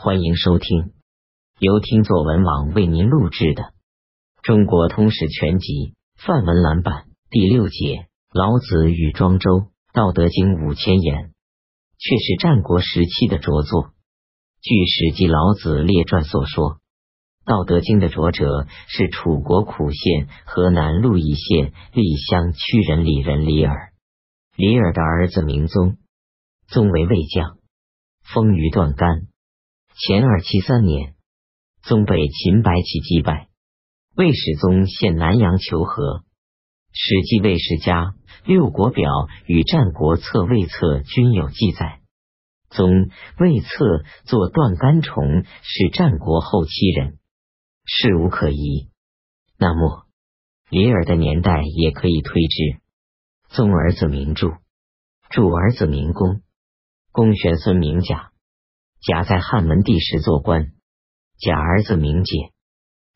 欢迎收听由听作文网为您录制的《中国通史全集》范文蓝版第六节：老子与庄周，《道德经》五千言，却是战国时期的着作。据《史记·老子列传》所说，《道德经》的着者是楚国苦县河南鹿邑县栗乡曲人李人李耳。李耳的儿子名宗，宗为魏将，封于段干。前二七三年，宗被秦白起击败，魏始宗献南阳求和。《史记·魏世家·六国表》与《战国策·魏策》均有记载。宗魏策作断干虫是战国后期人，事无可疑。那么李耳的年代也可以推之。宗儿子名著，著儿子名公，公玄孙名甲，贾在汉文帝时做官，贾儿子名解，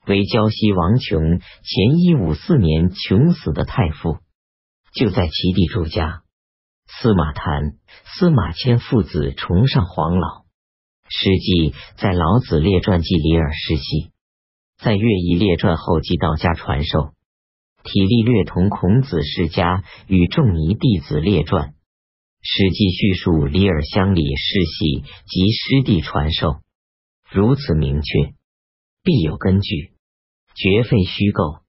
为胶西王琼前一五四年穷死的太傅，就在其地住家。司马谈、司马迁父子崇尚黄老。史记在老子列传记里尔世袭，在乐毅列传后记道家传授。体力略同孔子世家与仲尼弟子列传，史记叙述里尔乡里世系及师弟传授，如此明确，必有根据，绝非虚构。